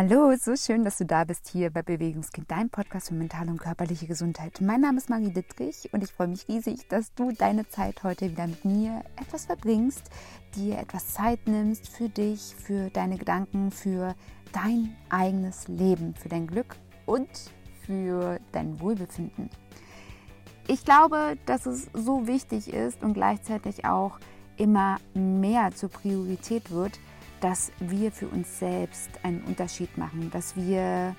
Hallo, so schön, dass du da bist hier bei Bewegungskind, dein Podcast für mentale und körperliche Gesundheit. Mein Name ist Marie Dittrich und ich freue mich riesig, dass du deine Zeit heute wieder mit mir etwas verbringst, dir etwas Zeit nimmst für dich, für deine Gedanken, für dein eigenes Leben, für dein Glück und für dein Wohlbefinden. Ich glaube, dass es so wichtig ist und gleichzeitig auch immer mehr zur Priorität wird, dass wir für uns selbst einen Unterschied machen, dass wir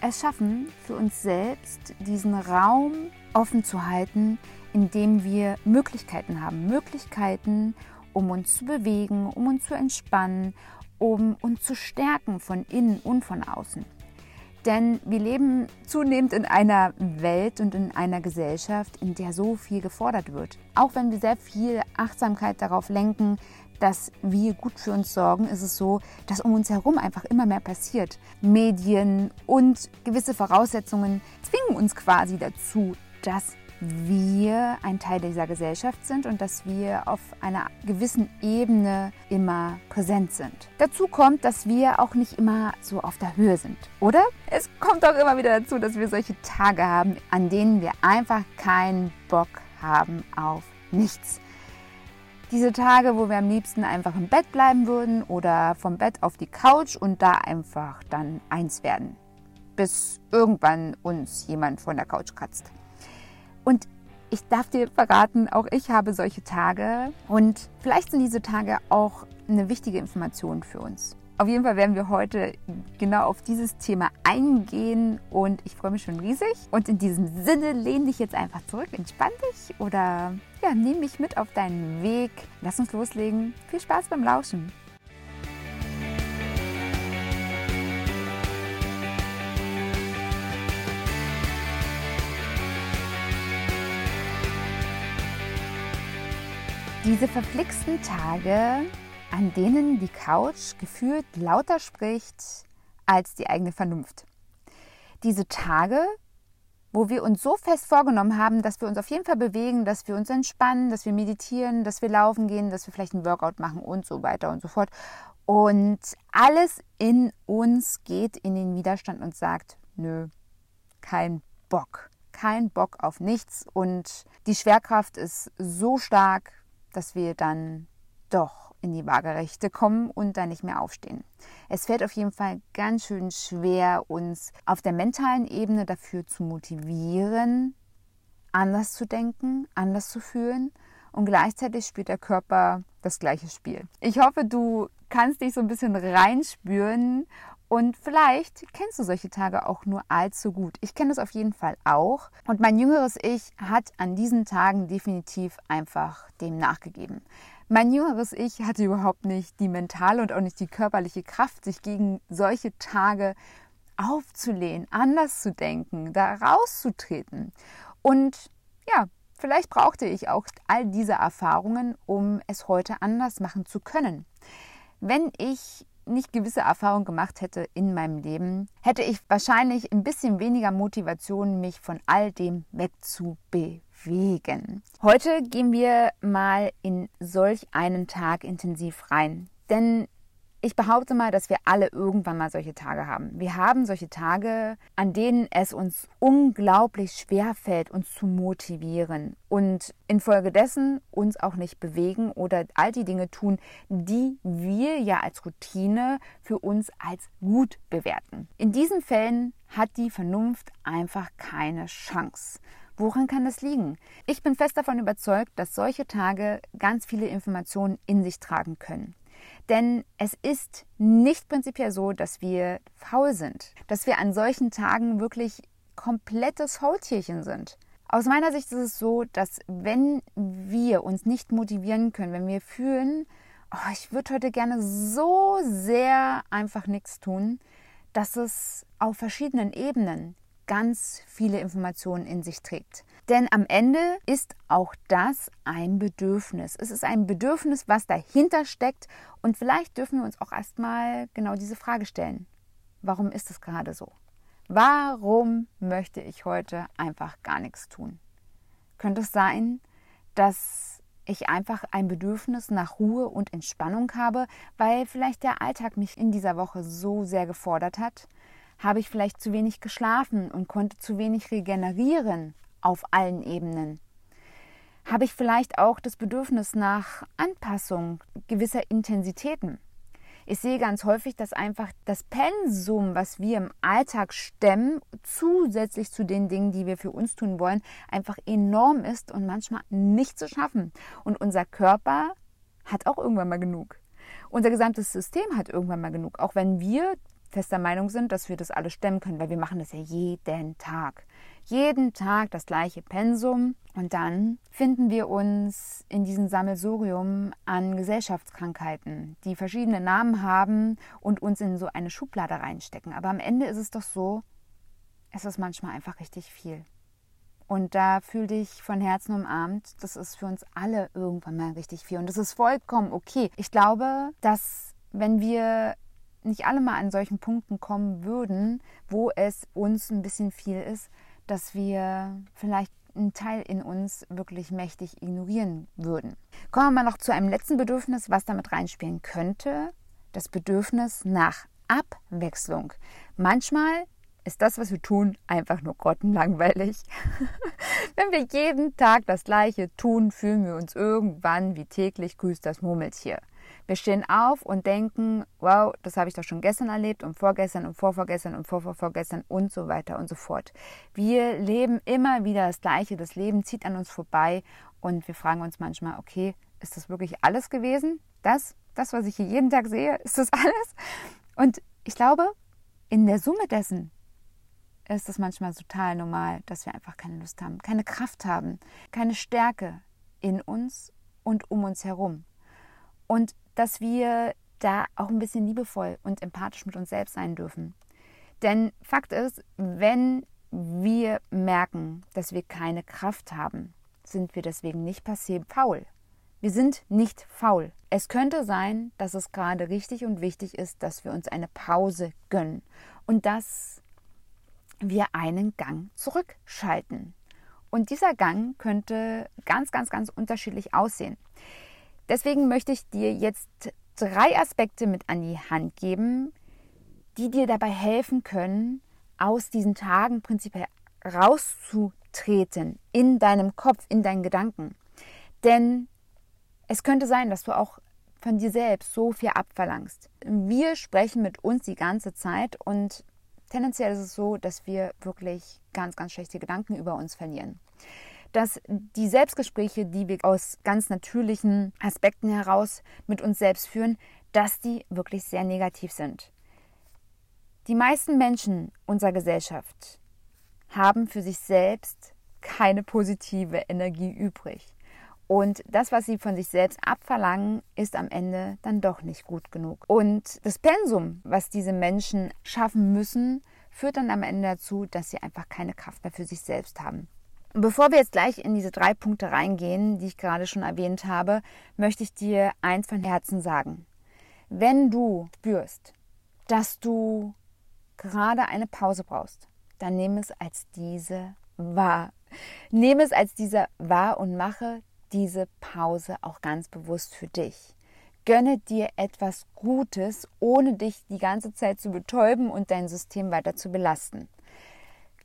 es schaffen, für uns selbst diesen Raum offen zu halten, in dem wir Möglichkeiten haben. Möglichkeiten, um uns zu bewegen, um uns zu entspannen, um uns zu stärken von innen und von außen. Denn wir leben zunehmend in einer Welt und in einer Gesellschaft, in der so viel gefordert wird. Auch wenn wir sehr viel Achtsamkeit darauf lenken, dass wir gut für uns sorgen, ist es so, dass um uns herum einfach immer mehr passiert. Medien und gewisse Voraussetzungen zwingen uns quasi dazu, dass wir ein Teil dieser Gesellschaft sind und dass wir auf einer gewissen Ebene immer präsent sind. Dazu kommt, dass wir auch nicht immer so auf der Höhe sind, oder? Es kommt auch immer wieder dazu, dass wir solche Tage haben, an denen wir einfach keinen Bock haben auf nichts. Diese Tage, wo wir am liebsten einfach im Bett bleiben würden oder vom Bett auf die Couch und da einfach dann eins werden, bis irgendwann uns jemand von der Couch kratzt. Und ich darf dir verraten, auch ich habe solche Tage und vielleicht sind diese Tage auch eine wichtige Information für uns. Auf jeden Fall werden wir heute genau auf dieses Thema eingehen und ich freue mich schon riesig. Und in diesem Sinne lehn dich jetzt einfach zurück, entspann dich oder ja, nimm mich mit auf deinen Weg. Lass uns loslegen. Viel Spaß beim Lauschen. Diese verflixten Tage an denen die Couch gefühlt lauter spricht als die eigene Vernunft. Diese Tage, wo wir uns so fest vorgenommen haben, dass wir uns auf jeden Fall bewegen, dass wir uns entspannen, dass wir meditieren, dass wir laufen gehen, dass wir vielleicht einen Workout machen und so weiter und so fort. Und alles in uns geht in den Widerstand und sagt, nö, kein Bock, kein Bock auf nichts. Und die Schwerkraft ist so stark, dass wir dann doch in die Waagerechte kommen und dann nicht mehr aufstehen. Es fällt auf jeden Fall ganz schön schwer, uns auf der mentalen Ebene dafür zu motivieren, anders zu denken, anders zu fühlen und gleichzeitig spielt der Körper das gleiche Spiel. Ich hoffe, du kannst dich so ein bisschen reinspüren und vielleicht kennst du solche Tage auch nur allzu gut. Ich kenne es auf jeden Fall auch. Und mein jüngeres Ich hat an diesen Tagen definitiv einfach dem nachgegeben. Mein jüngeres Ich hatte überhaupt nicht die mentale und auch nicht die körperliche Kraft, sich gegen solche Tage aufzulehnen, anders zu denken, da rauszutreten. Und ja, vielleicht brauchte ich auch all diese Erfahrungen, um es heute anders machen zu können. Wenn ich nicht gewisse Erfahrungen gemacht hätte in meinem Leben, hätte ich wahrscheinlich ein bisschen weniger Motivation, mich von all dem wegzubewegen bewegen. Heute gehen wir mal in solch einen Tag intensiv rein. Denn ich behaupte mal, dass wir alle irgendwann mal solche Tage haben. Wir haben solche Tage, an denen es uns unglaublich schwer fällt, uns zu motivieren und infolgedessen uns auch nicht bewegen oder all die Dinge tun, die wir ja als Routine für uns als gut bewerten. In diesen Fällen hat die Vernunft einfach keine Chance. Woran kann das liegen? Ich bin fest davon überzeugt, dass solche Tage ganz viele Informationen in sich tragen können. Denn es ist nicht prinzipiell so, dass wir faul sind, dass wir an solchen Tagen wirklich komplettes Faultierchen sind. Aus meiner Sicht ist es so, dass wenn wir uns nicht motivieren können, wenn wir fühlen, oh, ich würde heute gerne so sehr einfach nichts tun, dass es auf verschiedenen Ebenen ganz viele Informationen in sich trägt. Denn am Ende ist auch das ein Bedürfnis. Es ist ein Bedürfnis, was dahinter steckt. Und vielleicht dürfen wir uns auch erstmal genau diese Frage stellen. Warum ist es gerade so? Warum möchte ich heute einfach gar nichts tun? Könnte es sein, dass ich einfach ein Bedürfnis nach Ruhe und Entspannung habe, weil vielleicht der Alltag mich in dieser Woche so sehr gefordert hat? Habe ich vielleicht zu wenig geschlafen und konnte zu wenig regenerieren auf allen Ebenen? Habe ich vielleicht auch das Bedürfnis nach Anpassung gewisser Intensitäten? Ich sehe ganz häufig, dass einfach das Pensum, was wir im Alltag stemmen, zusätzlich zu den Dingen, die wir für uns tun wollen, einfach enorm ist und manchmal nicht zu schaffen. Und unser Körper hat auch irgendwann mal genug. Unser gesamtes System hat irgendwann mal genug, auch wenn wir fester Meinung sind, dass wir das alles stemmen können, weil wir machen das ja jeden Tag. Jeden Tag das gleiche Pensum und dann finden wir uns in diesem Sammelsurium an Gesellschaftskrankheiten, die verschiedene Namen haben und uns in so eine Schublade reinstecken. Aber am Ende ist es doch so, es ist manchmal einfach richtig viel. Und da fühl dich von Herzen umarmt. Das ist für uns alle irgendwann mal richtig viel. Und das ist vollkommen okay. Ich glaube, dass wenn wir nicht alle mal an solchen Punkten kommen würden, wo es uns ein bisschen viel ist, dass wir vielleicht einen Teil in uns wirklich mächtig ignorieren würden. Kommen wir mal noch zu einem letzten Bedürfnis, was damit reinspielen könnte. Das Bedürfnis nach Abwechslung. Manchmal ist das, was wir tun, einfach nur grottenlangweilig. Wenn wir jeden Tag das Gleiche tun, fühlen wir uns irgendwann wie täglich grüßt das Murmeltier. Wir stehen auf und denken, wow, das habe ich doch schon gestern erlebt und vorgestern und vorvorgestern und vorvorgestern und so weiter und so fort. Wir leben immer wieder das Gleiche. Das Leben zieht an uns vorbei und wir fragen uns manchmal, okay, ist das wirklich alles gewesen? Das, das, was ich hier jeden Tag sehe, ist das alles? Und ich glaube, in der Summe dessen ist es manchmal total normal, dass wir einfach keine Lust haben, keine Kraft haben, keine Stärke in uns und um uns herum. Und dass wir da auch ein bisschen liebevoll und empathisch mit uns selbst sein dürfen. Denn Fakt ist, wenn wir merken, dass wir keine Kraft haben, sind wir deswegen nicht passiv faul. Wir sind nicht faul. Es könnte sein, dass es gerade richtig und wichtig ist, dass wir uns eine Pause gönnen und dass wir einen Gang zurückschalten. Und dieser Gang könnte ganz, ganz, ganz unterschiedlich aussehen. Deswegen möchte ich dir jetzt drei Aspekte mit an die Hand geben, die dir dabei helfen können, aus diesen Tagen prinzipiell rauszutreten in deinem Kopf, in deinen Gedanken. Denn es könnte sein, dass du auch von dir selbst so viel abverlangst. Wir sprechen mit uns die ganze Zeit und tendenziell ist es so, dass wir wirklich ganz, ganz schlechte Gedanken über uns verlieren dass die Selbstgespräche, die wir aus ganz natürlichen Aspekten heraus mit uns selbst führen, dass die wirklich sehr negativ sind. Die meisten Menschen unserer Gesellschaft haben für sich selbst keine positive Energie übrig. Und das, was sie von sich selbst abverlangen, ist am Ende dann doch nicht gut genug. Und das Pensum, was diese Menschen schaffen müssen, führt dann am Ende dazu, dass sie einfach keine Kraft mehr für sich selbst haben. Bevor wir jetzt gleich in diese drei Punkte reingehen, die ich gerade schon erwähnt habe, möchte ich dir eins von Herzen sagen. Wenn du spürst, dass du gerade eine Pause brauchst, dann nehme es als diese wahr. Nehme es als diese wahr und mache diese Pause auch ganz bewusst für dich. Gönne dir etwas Gutes, ohne dich die ganze Zeit zu betäuben und dein System weiter zu belasten.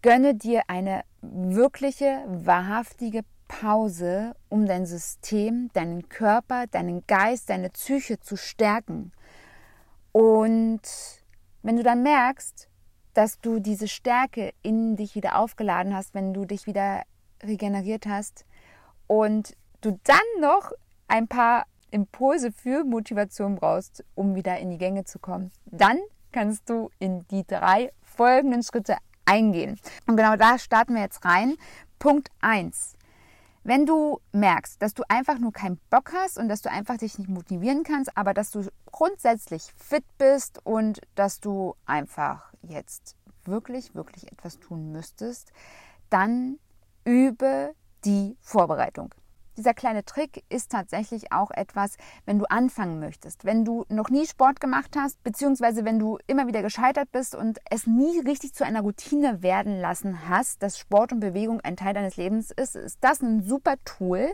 Gönne dir eine wirkliche, wahrhaftige Pause, um dein System, deinen Körper, deinen Geist, deine Psyche zu stärken. Und wenn du dann merkst, dass du diese Stärke in dich wieder aufgeladen hast, wenn du dich wieder regeneriert hast und du dann noch ein paar Impulse für Motivation brauchst, um wieder in die Gänge zu kommen, dann kannst du in die drei folgenden Schritte eingehen. Und genau da starten wir jetzt rein. Punkt 1. Wenn du merkst, dass du einfach nur keinen Bock hast und dass du einfach dich nicht motivieren kannst, aber dass du grundsätzlich fit bist und dass du einfach jetzt wirklich, wirklich etwas tun müsstest, dann übe die Vorbereitung. Dieser kleine Trick ist tatsächlich auch etwas, wenn du anfangen möchtest. Wenn du noch nie Sport gemacht hast, beziehungsweise wenn du immer wieder gescheitert bist und es nie richtig zu einer Routine werden lassen hast, dass Sport und Bewegung ein Teil deines Lebens ist, ist das ein super Tool,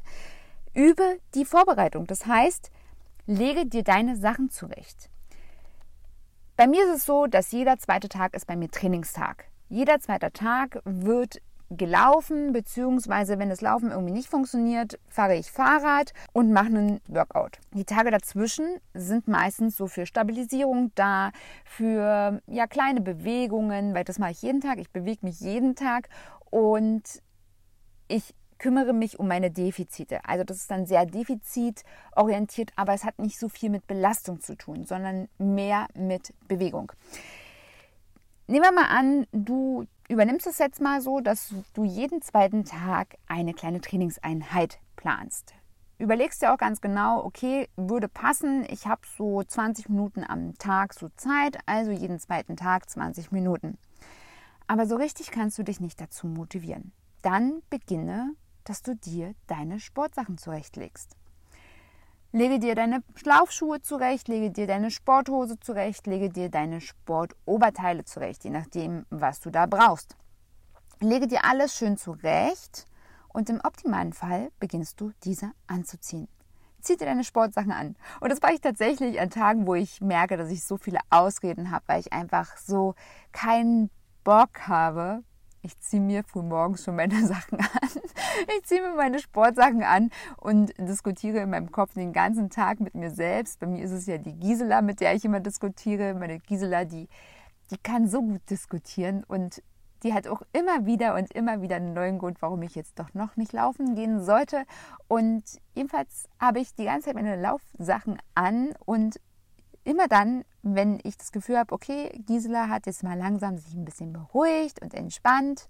Übe die Vorbereitung. Das heißt, lege dir deine Sachen zurecht. Bei mir ist es so, dass jeder zweite Tag ist bei mir Trainingstag. Jeder zweite Tag wird gelaufen, beziehungsweise wenn das Laufen irgendwie nicht funktioniert, fahre ich Fahrrad und mache einen Workout. Die Tage dazwischen sind meistens so für Stabilisierung da, für ja kleine Bewegungen, weil das mache ich jeden Tag. Ich bewege mich jeden Tag und ich kümmere mich um meine Defizite. Also das ist dann sehr defizitorientiert, aber es hat nicht so viel mit Belastung zu tun, sondern mehr mit Bewegung. Nehmen wir mal an, du übernimmst es jetzt mal so, dass du jeden zweiten Tag eine kleine Trainingseinheit planst. Überlegst dir auch ganz genau, okay, würde passen, ich habe so 20 Minuten am Tag so Zeit, also jeden zweiten Tag 20 Minuten. Aber so richtig kannst du dich nicht dazu motivieren. Dann beginne dass du dir deine Sportsachen zurechtlegst. Lege dir deine Laufschuhe zurecht, lege dir deine Sporthose zurecht, lege dir deine Sportoberteile zurecht, je nachdem, was du da brauchst. Lege dir alles schön zurecht und im optimalen Fall beginnst du diese anzuziehen. Zieh dir deine Sportsachen an. Und das mache ich tatsächlich an Tagen, wo ich merke, dass ich so viele Ausreden habe, weil ich einfach so keinen Bock habe, ich ziehe mir früh morgens schon meine Sachen an. Ich ziehe mir meine Sportsachen an und diskutiere in meinem Kopf den ganzen Tag mit mir selbst. Bei mir ist es ja die Gisela, mit der ich immer diskutiere. Meine Gisela, die, die kann so gut diskutieren und die hat auch immer wieder und immer wieder einen neuen Grund, warum ich jetzt doch noch nicht laufen gehen sollte. Und jedenfalls habe ich die ganze Zeit meine Laufsachen an und immer dann, wenn ich das Gefühl habe, okay, Gisela hat jetzt mal langsam sich ein bisschen beruhigt und entspannt,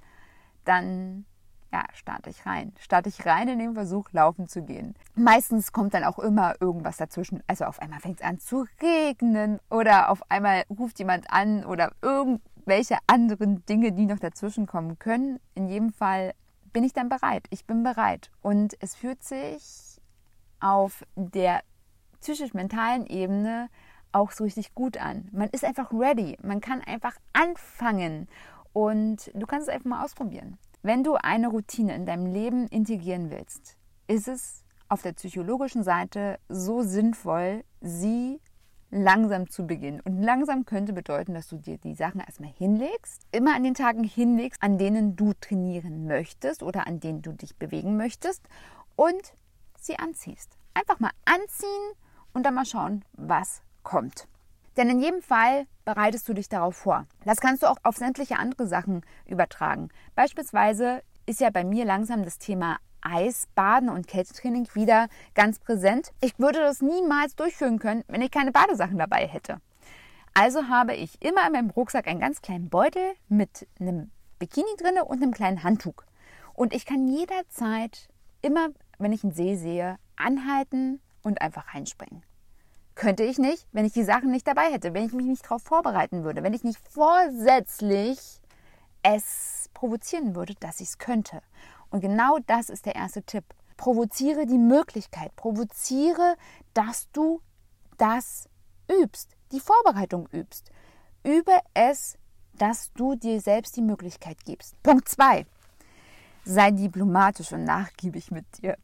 dann ja, starte ich rein. Starte ich rein in den Versuch, laufen zu gehen. Meistens kommt dann auch immer irgendwas dazwischen. Also auf einmal fängt es an zu regnen oder auf einmal ruft jemand an oder irgendwelche anderen Dinge, die noch dazwischen kommen können. In jedem Fall bin ich dann bereit. Ich bin bereit. Und es fühlt sich auf der psychisch-mentalen Ebene auch so richtig gut an. Man ist einfach ready. Man kann einfach anfangen und du kannst es einfach mal ausprobieren. Wenn du eine Routine in deinem Leben integrieren willst, ist es auf der psychologischen Seite so sinnvoll, sie langsam zu beginnen. Und langsam könnte bedeuten, dass du dir die Sachen erstmal hinlegst, immer an den Tagen hinlegst, an denen du trainieren möchtest oder an denen du dich bewegen möchtest und sie anziehst. Einfach mal anziehen und dann mal schauen, was kommt. Denn in jedem Fall bereitest du dich darauf vor. Das kannst du auch auf sämtliche andere Sachen übertragen. Beispielsweise ist ja bei mir langsam das Thema Eisbaden und Kältetraining wieder ganz präsent. Ich würde das niemals durchführen können, wenn ich keine Badesachen dabei hätte. Also habe ich immer in meinem Rucksack einen ganz kleinen Beutel mit einem Bikini drinne und einem kleinen Handtuch. Und ich kann jederzeit immer, wenn ich einen See sehe, anhalten und einfach reinspringen. Könnte ich nicht, wenn ich die Sachen nicht dabei hätte, wenn ich mich nicht darauf vorbereiten würde, wenn ich nicht vorsätzlich es provozieren würde, dass ich es könnte. Und genau das ist der erste Tipp. Provoziere die Möglichkeit, provoziere, dass du das übst, die Vorbereitung übst. Übe es, dass du dir selbst die Möglichkeit gibst. Punkt 2. Sei diplomatisch und nachgiebig mit dir.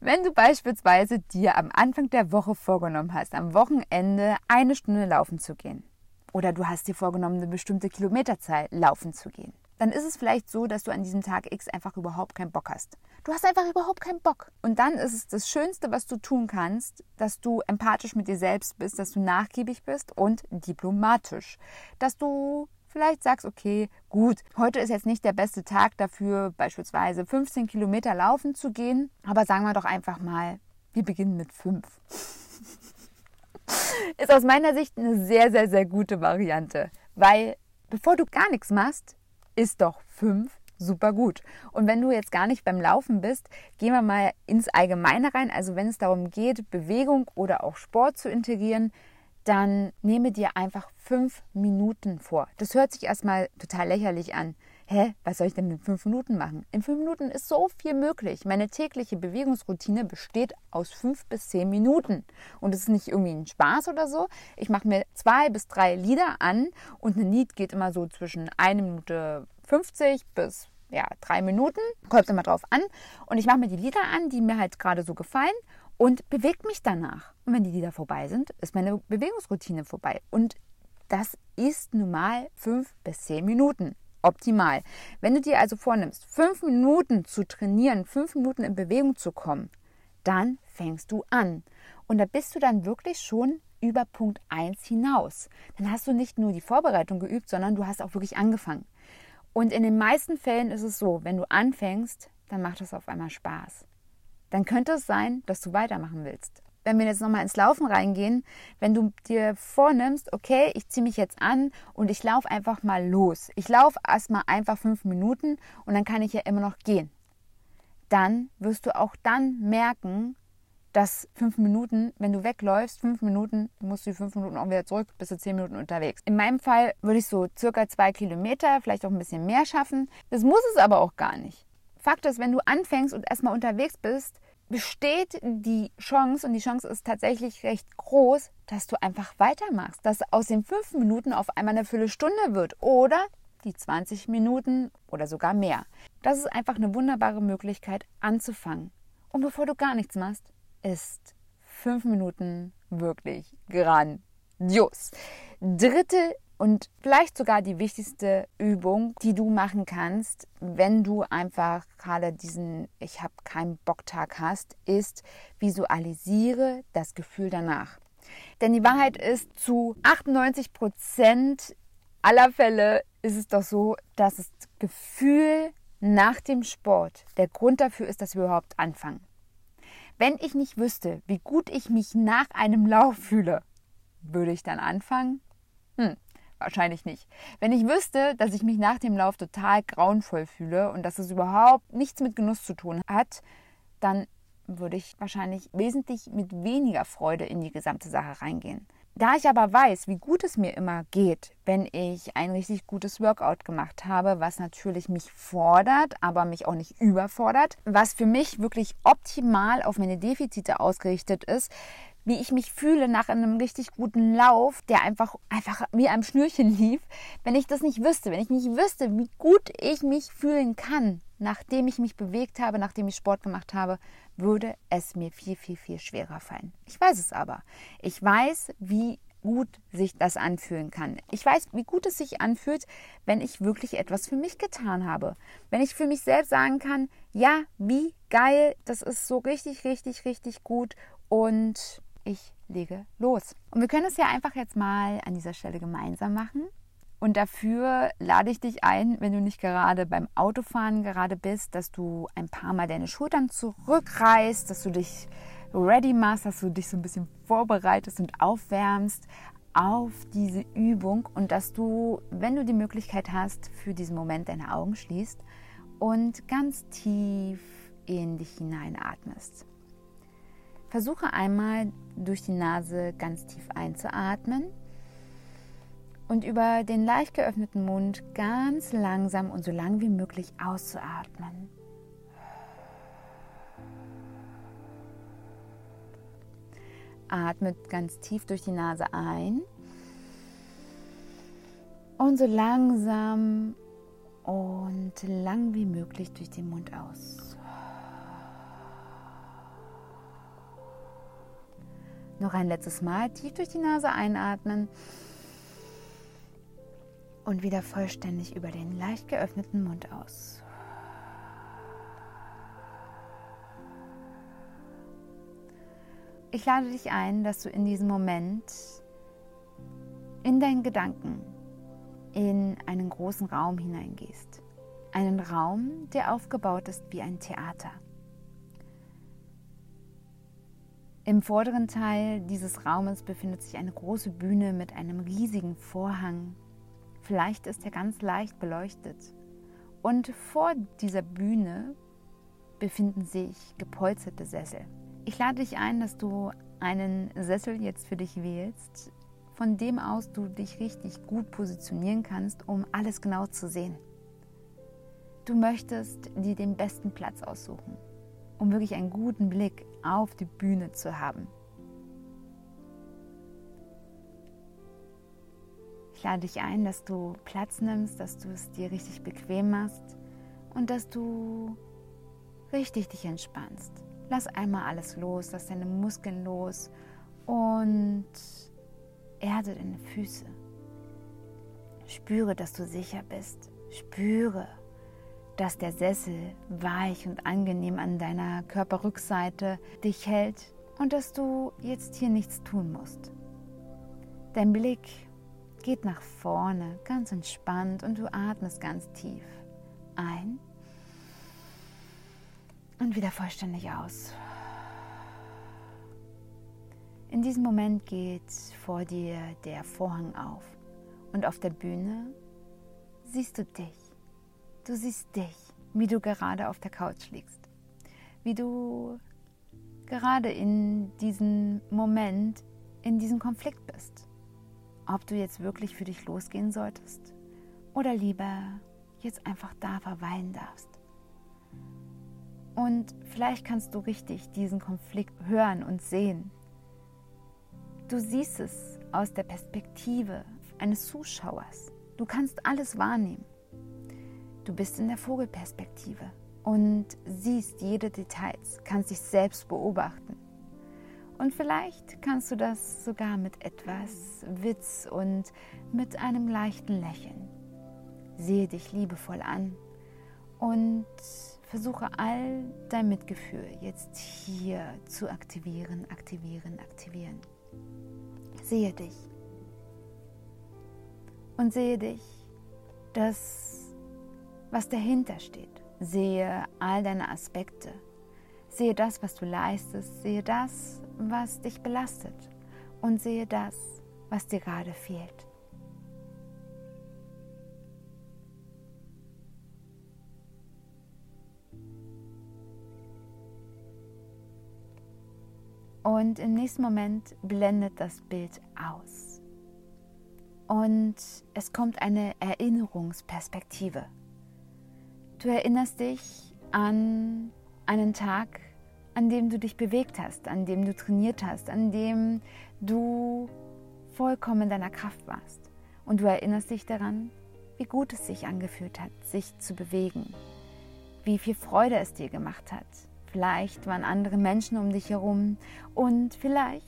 Wenn du beispielsweise dir am Anfang der Woche vorgenommen hast, am Wochenende eine Stunde laufen zu gehen, oder du hast dir vorgenommen, eine bestimmte Kilometerzahl laufen zu gehen, dann ist es vielleicht so, dass du an diesem Tag X einfach überhaupt keinen Bock hast. Du hast einfach überhaupt keinen Bock. Und dann ist es das Schönste, was du tun kannst, dass du empathisch mit dir selbst bist, dass du nachgiebig bist und diplomatisch. Dass du vielleicht sagst, okay, gut, heute ist jetzt nicht der beste Tag dafür, beispielsweise 15 Kilometer laufen zu gehen, aber sagen wir doch einfach mal, wir beginnen mit 5. ist aus meiner Sicht eine sehr, sehr, sehr gute Variante, weil bevor du gar nichts machst, ist doch 5 super gut. Und wenn du jetzt gar nicht beim Laufen bist, gehen wir mal ins Allgemeine rein. Also wenn es darum geht, Bewegung oder auch Sport zu integrieren, dann nehme dir einfach fünf Minuten vor. Das hört sich erstmal total lächerlich an. Hä, was soll ich denn in fünf Minuten machen? In fünf Minuten ist so viel möglich. Meine tägliche Bewegungsroutine besteht aus fünf bis zehn Minuten. Und es ist nicht irgendwie ein Spaß oder so. Ich mache mir zwei bis drei Lieder an und ein Lied geht immer so zwischen eine Minute 50 bis ja, drei Minuten, kommt immer drauf an. Und ich mache mir die Lieder an, die mir halt gerade so gefallen und bewege mich danach. Und wenn die Lieder vorbei sind, ist meine Bewegungsroutine vorbei. Und das ist normal fünf bis zehn Minuten. Optimal. Wenn du dir also vornimmst, fünf Minuten zu trainieren, fünf Minuten in Bewegung zu kommen, dann fängst du an. Und da bist du dann wirklich schon über Punkt 1 hinaus. Dann hast du nicht nur die Vorbereitung geübt, sondern du hast auch wirklich angefangen. Und in den meisten Fällen ist es so, wenn du anfängst, dann macht es auf einmal Spaß. Dann könnte es sein, dass du weitermachen willst. Wenn wir jetzt nochmal ins Laufen reingehen, wenn du dir vornimmst, okay, ich ziehe mich jetzt an und ich laufe einfach mal los. Ich laufe erstmal einfach fünf Minuten und dann kann ich ja immer noch gehen. Dann wirst du auch dann merken, dass fünf Minuten, wenn du wegläufst, fünf Minuten, musst du die fünf Minuten auch wieder zurück, bist du zehn Minuten unterwegs. In meinem Fall würde ich so circa zwei Kilometer, vielleicht auch ein bisschen mehr schaffen. Das muss es aber auch gar nicht. Fakt ist, wenn du anfängst und erstmal unterwegs bist, besteht die Chance, und die Chance ist tatsächlich recht groß, dass du einfach weitermachst, dass aus den fünf Minuten auf einmal eine Viertelstunde wird oder die 20 Minuten oder sogar mehr. Das ist einfach eine wunderbare Möglichkeit anzufangen. Und bevor du gar nichts machst, ist fünf Minuten wirklich grandios. Dritte und vielleicht sogar die wichtigste Übung, die du machen kannst, wenn du einfach gerade diesen Ich habe keinen Bocktag hast, ist visualisiere das Gefühl danach. Denn die Wahrheit ist, zu 98 Prozent aller Fälle ist es doch so, dass das Gefühl nach dem Sport der Grund dafür ist, dass wir überhaupt anfangen. Wenn ich nicht wüsste, wie gut ich mich nach einem Lauf fühle, würde ich dann anfangen? Hm, wahrscheinlich nicht. Wenn ich wüsste, dass ich mich nach dem Lauf total grauenvoll fühle und dass es überhaupt nichts mit Genuss zu tun hat, dann würde ich wahrscheinlich wesentlich mit weniger Freude in die gesamte Sache reingehen. Da ich aber weiß, wie gut es mir immer geht, wenn ich ein richtig gutes Workout gemacht habe, was natürlich mich fordert, aber mich auch nicht überfordert, was für mich wirklich optimal auf meine Defizite ausgerichtet ist, wie ich mich fühle nach einem richtig guten Lauf, der einfach, einfach wie am Schnürchen lief, wenn ich das nicht wüsste, wenn ich nicht wüsste, wie gut ich mich fühlen kann, nachdem ich mich bewegt habe, nachdem ich Sport gemacht habe, würde es mir viel, viel, viel schwerer fallen. Ich weiß es aber. Ich weiß, wie gut sich das anfühlen kann. Ich weiß, wie gut es sich anfühlt, wenn ich wirklich etwas für mich getan habe. Wenn ich für mich selbst sagen kann, ja, wie geil, das ist so richtig, richtig, richtig gut und ich lege los. Und wir können es ja einfach jetzt mal an dieser Stelle gemeinsam machen. Und dafür lade ich dich ein, wenn du nicht gerade beim Autofahren gerade bist, dass du ein paar Mal deine Schultern zurückreißt, dass du dich ready machst, dass du dich so ein bisschen vorbereitest und aufwärmst auf diese Übung und dass du, wenn du die Möglichkeit hast, für diesen Moment deine Augen schließt und ganz tief in dich hineinatmest. Versuche einmal durch die Nase ganz tief einzuatmen und über den leicht geöffneten Mund ganz langsam und so lang wie möglich auszuatmen. Atmet ganz tief durch die Nase ein und so langsam und lang wie möglich durch den Mund aus. Noch ein letztes Mal tief durch die Nase einatmen und wieder vollständig über den leicht geöffneten Mund aus. Ich lade dich ein, dass du in diesem Moment in deinen Gedanken in einen großen Raum hineingehst. Einen Raum, der aufgebaut ist wie ein Theater. Im vorderen Teil dieses Raumes befindet sich eine große Bühne mit einem riesigen Vorhang, Vielleicht ist er ganz leicht beleuchtet. Und vor dieser Bühne befinden sich gepolsterte Sessel. Ich lade dich ein, dass du einen Sessel jetzt für dich wählst, von dem aus du dich richtig gut positionieren kannst, um alles genau zu sehen. Du möchtest dir den besten Platz aussuchen, um wirklich einen guten Blick auf die Bühne zu haben. Ich lade dich ein, dass du Platz nimmst, dass du es dir richtig bequem machst und dass du richtig dich entspannst. Lass einmal alles los, lass deine Muskeln los und erde deine Füße. Spüre, dass du sicher bist. Spüre, dass der Sessel weich und angenehm an deiner Körperrückseite dich hält und dass du jetzt hier nichts tun musst. Dein Blick geht nach vorne, ganz entspannt und du atmest ganz tief ein und wieder vollständig aus. In diesem Moment geht vor dir der Vorhang auf und auf der Bühne siehst du dich. Du siehst dich, wie du gerade auf der Couch liegst, wie du gerade in diesem Moment, in diesem Konflikt bist. Ob du jetzt wirklich für dich losgehen solltest oder lieber jetzt einfach da verweilen darfst. Und vielleicht kannst du richtig diesen Konflikt hören und sehen. Du siehst es aus der Perspektive eines Zuschauers. Du kannst alles wahrnehmen. Du bist in der Vogelperspektive und siehst jede Details, kannst dich selbst beobachten. Und vielleicht kannst du das sogar mit etwas Witz und mit einem leichten Lächeln. Sehe dich liebevoll an und versuche all dein Mitgefühl jetzt hier zu aktivieren, aktivieren, aktivieren. Sehe dich. Und sehe dich, das, was dahinter steht. Sehe all deine Aspekte. Sehe das, was du leistest. Sehe das, was dich belastet. Und sehe das, was dir gerade fehlt. Und im nächsten Moment blendet das Bild aus. Und es kommt eine Erinnerungsperspektive. Du erinnerst dich an einen Tag, an dem du dich bewegt hast, an dem du trainiert hast, an dem du vollkommen in deiner Kraft warst. Und du erinnerst dich daran, wie gut es sich angefühlt hat, sich zu bewegen, wie viel Freude es dir gemacht hat, Vielleicht waren andere Menschen um dich herum und vielleicht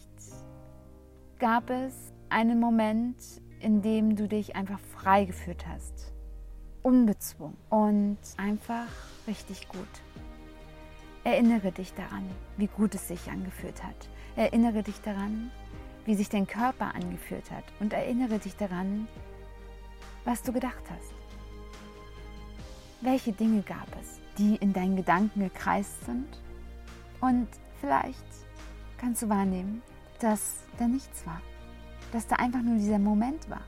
gab es einen Moment, in dem du dich einfach frei geführt hast. Unbezwungen und einfach richtig gut. Erinnere dich daran, wie gut es sich angefühlt hat. Erinnere dich daran, wie sich dein Körper angefühlt hat. Und erinnere dich daran, was du gedacht hast. Welche Dinge gab es? die in deinen Gedanken gekreist sind. Und vielleicht kannst du wahrnehmen, dass da nichts war, dass da einfach nur dieser Moment war.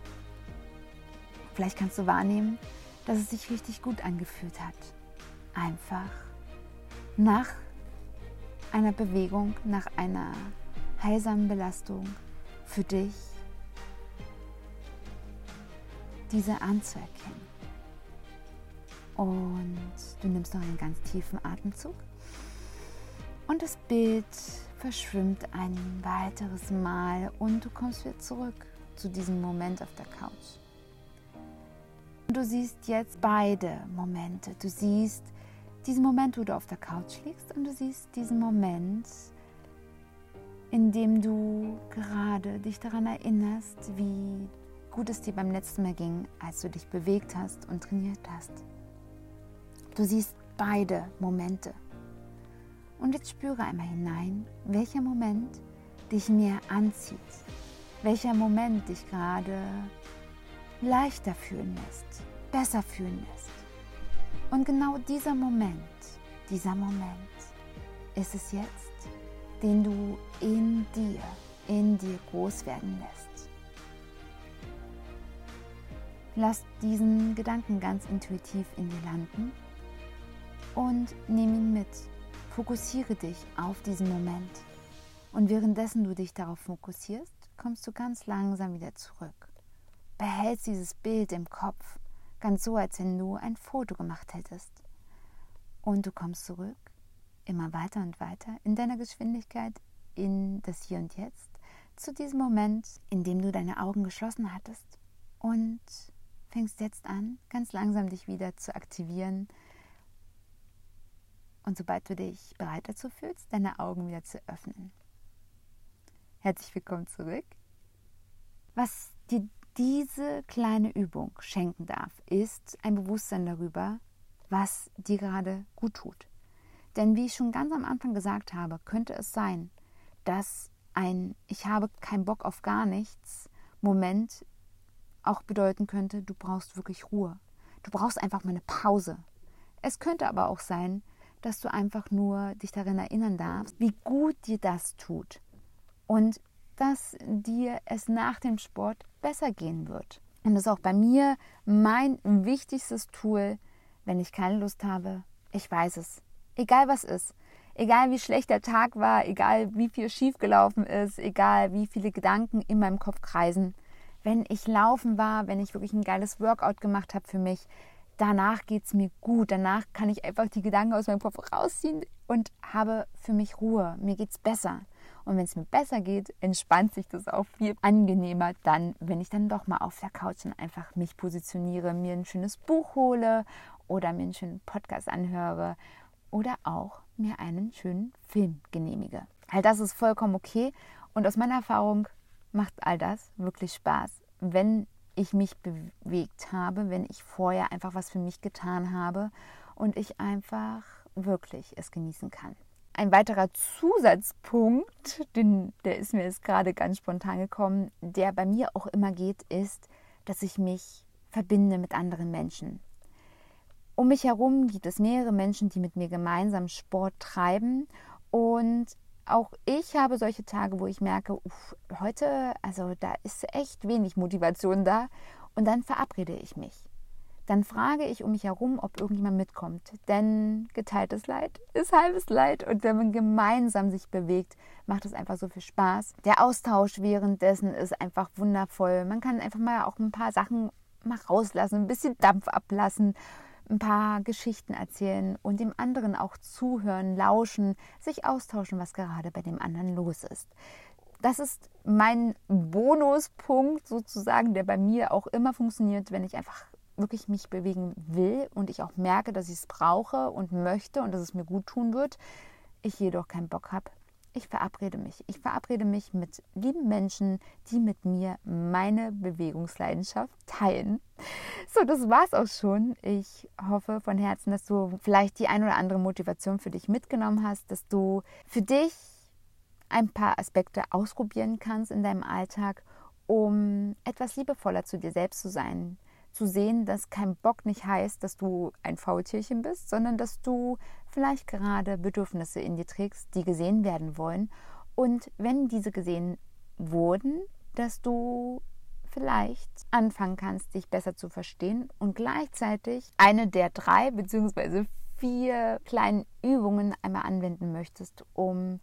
Vielleicht kannst du wahrnehmen, dass es sich richtig gut angefühlt hat. Einfach nach einer Bewegung, nach einer heilsamen Belastung für dich diese anzuerkennen. Und du nimmst noch einen ganz tiefen Atemzug. Und das Bild verschwimmt ein weiteres Mal und du kommst wieder zurück zu diesem Moment auf der Couch. Du siehst jetzt beide Momente. Du siehst diesen Moment, wo du auf der Couch liegst und du siehst diesen Moment, in dem du gerade dich daran erinnerst, wie gut es dir beim letzten Mal ging, als du dich bewegt hast und trainiert hast. Du siehst beide Momente. Und jetzt spüre einmal hinein, welcher Moment dich mehr anzieht, welcher Moment dich gerade leichter fühlen lässt, besser fühlen lässt. Und genau dieser Moment, dieser Moment ist es jetzt, den du in dir, in dir groß werden lässt. Lass diesen Gedanken ganz intuitiv in dir landen und nimm ihn mit. Fokussiere dich auf diesen Moment. Und währenddessen du dich darauf fokussierst, kommst du ganz langsam wieder zurück. Behältst dieses Bild im Kopf, ganz so, als wenn du ein Foto gemacht hättest. Und du kommst zurück, immer weiter und weiter, in deiner Geschwindigkeit, in das Hier und Jetzt, zu diesem Moment, in dem du deine Augen geschlossen hattest. Und fängst jetzt an, ganz langsam dich wieder zu aktivieren, und sobald du dich bereit dazu fühlst, deine Augen wieder zu öffnen. Herzlich willkommen zurück. Was dir diese kleine Übung schenken darf, ist ein Bewusstsein darüber, was dir gerade gut tut. Denn wie ich schon ganz am Anfang gesagt habe, könnte es sein, dass ein Ich habe keinen Bock auf gar nichts Moment auch bedeuten könnte, du brauchst wirklich Ruhe. Du brauchst einfach mal eine Pause. Es könnte aber auch sein, dass du einfach nur dich daran erinnern darfst, wie gut dir das tut und dass dir es nach dem Sport besser gehen wird. Und das ist auch bei mir mein wichtigstes Tool, wenn ich keine Lust habe. Ich weiß es. Egal was ist. Egal wie schlecht der Tag war, egal wie viel schiefgelaufen ist, egal wie viele Gedanken in meinem Kopf kreisen. Wenn ich laufen war, wenn ich wirklich ein geiles Workout gemacht habe für mich, danach geht es mir gut. Danach kann ich einfach die Gedanken aus meinem Kopf rausziehen und habe für mich Ruhe. Mir geht es besser. Und wenn es mir besser geht, entspannt sich das auch viel angenehmer dann, wenn ich dann doch mal auf der Couch dann einfach mich positioniere, mir ein schönes Buch hole oder mir einen schönen Podcast anhöre oder auch mir einen schönen Film genehmige. All das ist vollkommen okay und aus meiner Erfahrung macht all das wirklich Spaß, wenn ich mich bewegt habe, wenn ich vorher einfach was für mich getan habe und ich einfach wirklich es genießen kann. Ein weiterer Zusatzpunkt, den, der ist mir jetzt gerade ganz spontan gekommen, der bei mir auch immer geht, ist, dass ich mich verbinde mit anderen Menschen. Um mich herum gibt es mehrere Menschen, die mit mir gemeinsam Sport treiben und auch ich habe solche Tage, wo ich merke, uff, heute, also da ist echt wenig Motivation da. Und dann verabrede ich mich. Dann frage ich um mich herum, ob irgendjemand mitkommt. Denn geteiltes Leid ist halbes Leid. Und wenn man gemeinsam sich bewegt, macht es einfach so viel Spaß. Der Austausch währenddessen ist einfach wundervoll. Man kann einfach mal auch ein paar Sachen mal rauslassen, ein bisschen Dampf ablassen ein paar Geschichten erzählen und dem anderen auch zuhören, lauschen, sich austauschen, was gerade bei dem anderen los ist. Das ist mein Bonuspunkt sozusagen, der bei mir auch immer funktioniert, wenn ich einfach wirklich mich bewegen will und ich auch merke, dass ich es brauche und möchte und dass es mir gut tun wird, ich jedoch keinen Bock habe, ich verabrede mich. Ich verabrede mich mit lieben Menschen, die mit mir meine Bewegungsleidenschaft teilen. So, das war's auch schon. Ich hoffe von Herzen, dass du vielleicht die ein oder andere Motivation für dich mitgenommen hast, dass du für dich ein paar Aspekte ausprobieren kannst in deinem Alltag, um etwas liebevoller zu dir selbst zu sein, zu sehen, dass kein Bock nicht heißt, dass du ein Faultierchen bist, sondern dass du vielleicht gerade Bedürfnisse in dir trägst, die gesehen werden wollen. Und wenn diese gesehen wurden, dass du vielleicht anfangen kannst, dich besser zu verstehen und gleichzeitig eine der drei bzw. vier kleinen Übungen einmal anwenden möchtest, um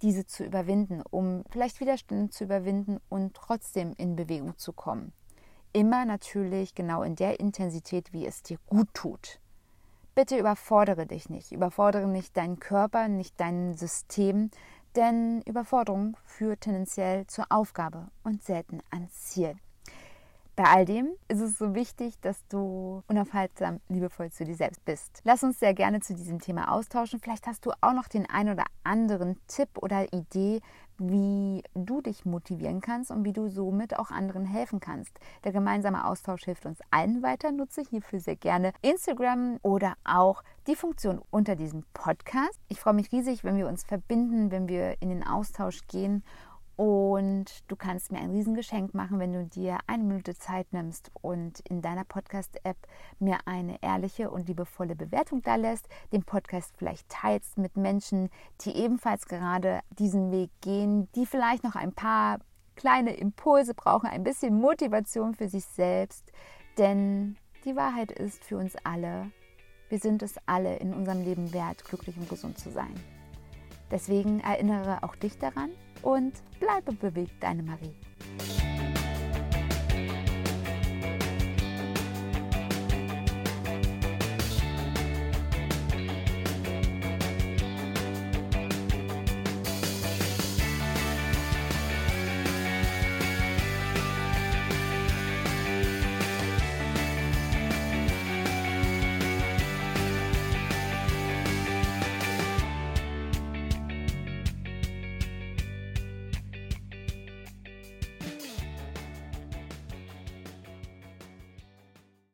diese zu überwinden, um vielleicht Widerstände zu überwinden und trotzdem in Bewegung zu kommen immer natürlich genau in der Intensität, wie es dir gut tut. Bitte überfordere dich nicht, überfordere nicht deinen Körper, nicht dein System, denn Überforderung führt tendenziell zur Aufgabe und selten ans Ziel. Bei all dem ist es so wichtig, dass du unaufhaltsam liebevoll zu dir selbst bist. Lass uns sehr gerne zu diesem Thema austauschen. Vielleicht hast du auch noch den ein oder anderen Tipp oder Idee, wie du dich motivieren kannst und wie du somit auch anderen helfen kannst. Der gemeinsame Austausch hilft uns allen weiter. Nutze hierfür sehr gerne Instagram oder auch die Funktion unter diesem Podcast. Ich freue mich riesig, wenn wir uns verbinden, wenn wir in den Austausch gehen und du kannst mir ein Riesengeschenk machen, wenn du dir eine Minute Zeit nimmst und in deiner Podcast-App mir eine ehrliche und liebevolle Bewertung da lässt, den Podcast vielleicht teilst mit Menschen, die ebenfalls gerade diesen Weg gehen, die vielleicht noch ein paar kleine Impulse brauchen, ein bisschen Motivation für sich selbst. Denn die Wahrheit ist für uns alle, wir sind es alle in unserem Leben wert, glücklich und gesund zu sein. Deswegen erinnere auch dich daran, und bleibe bewegt, deine Marie.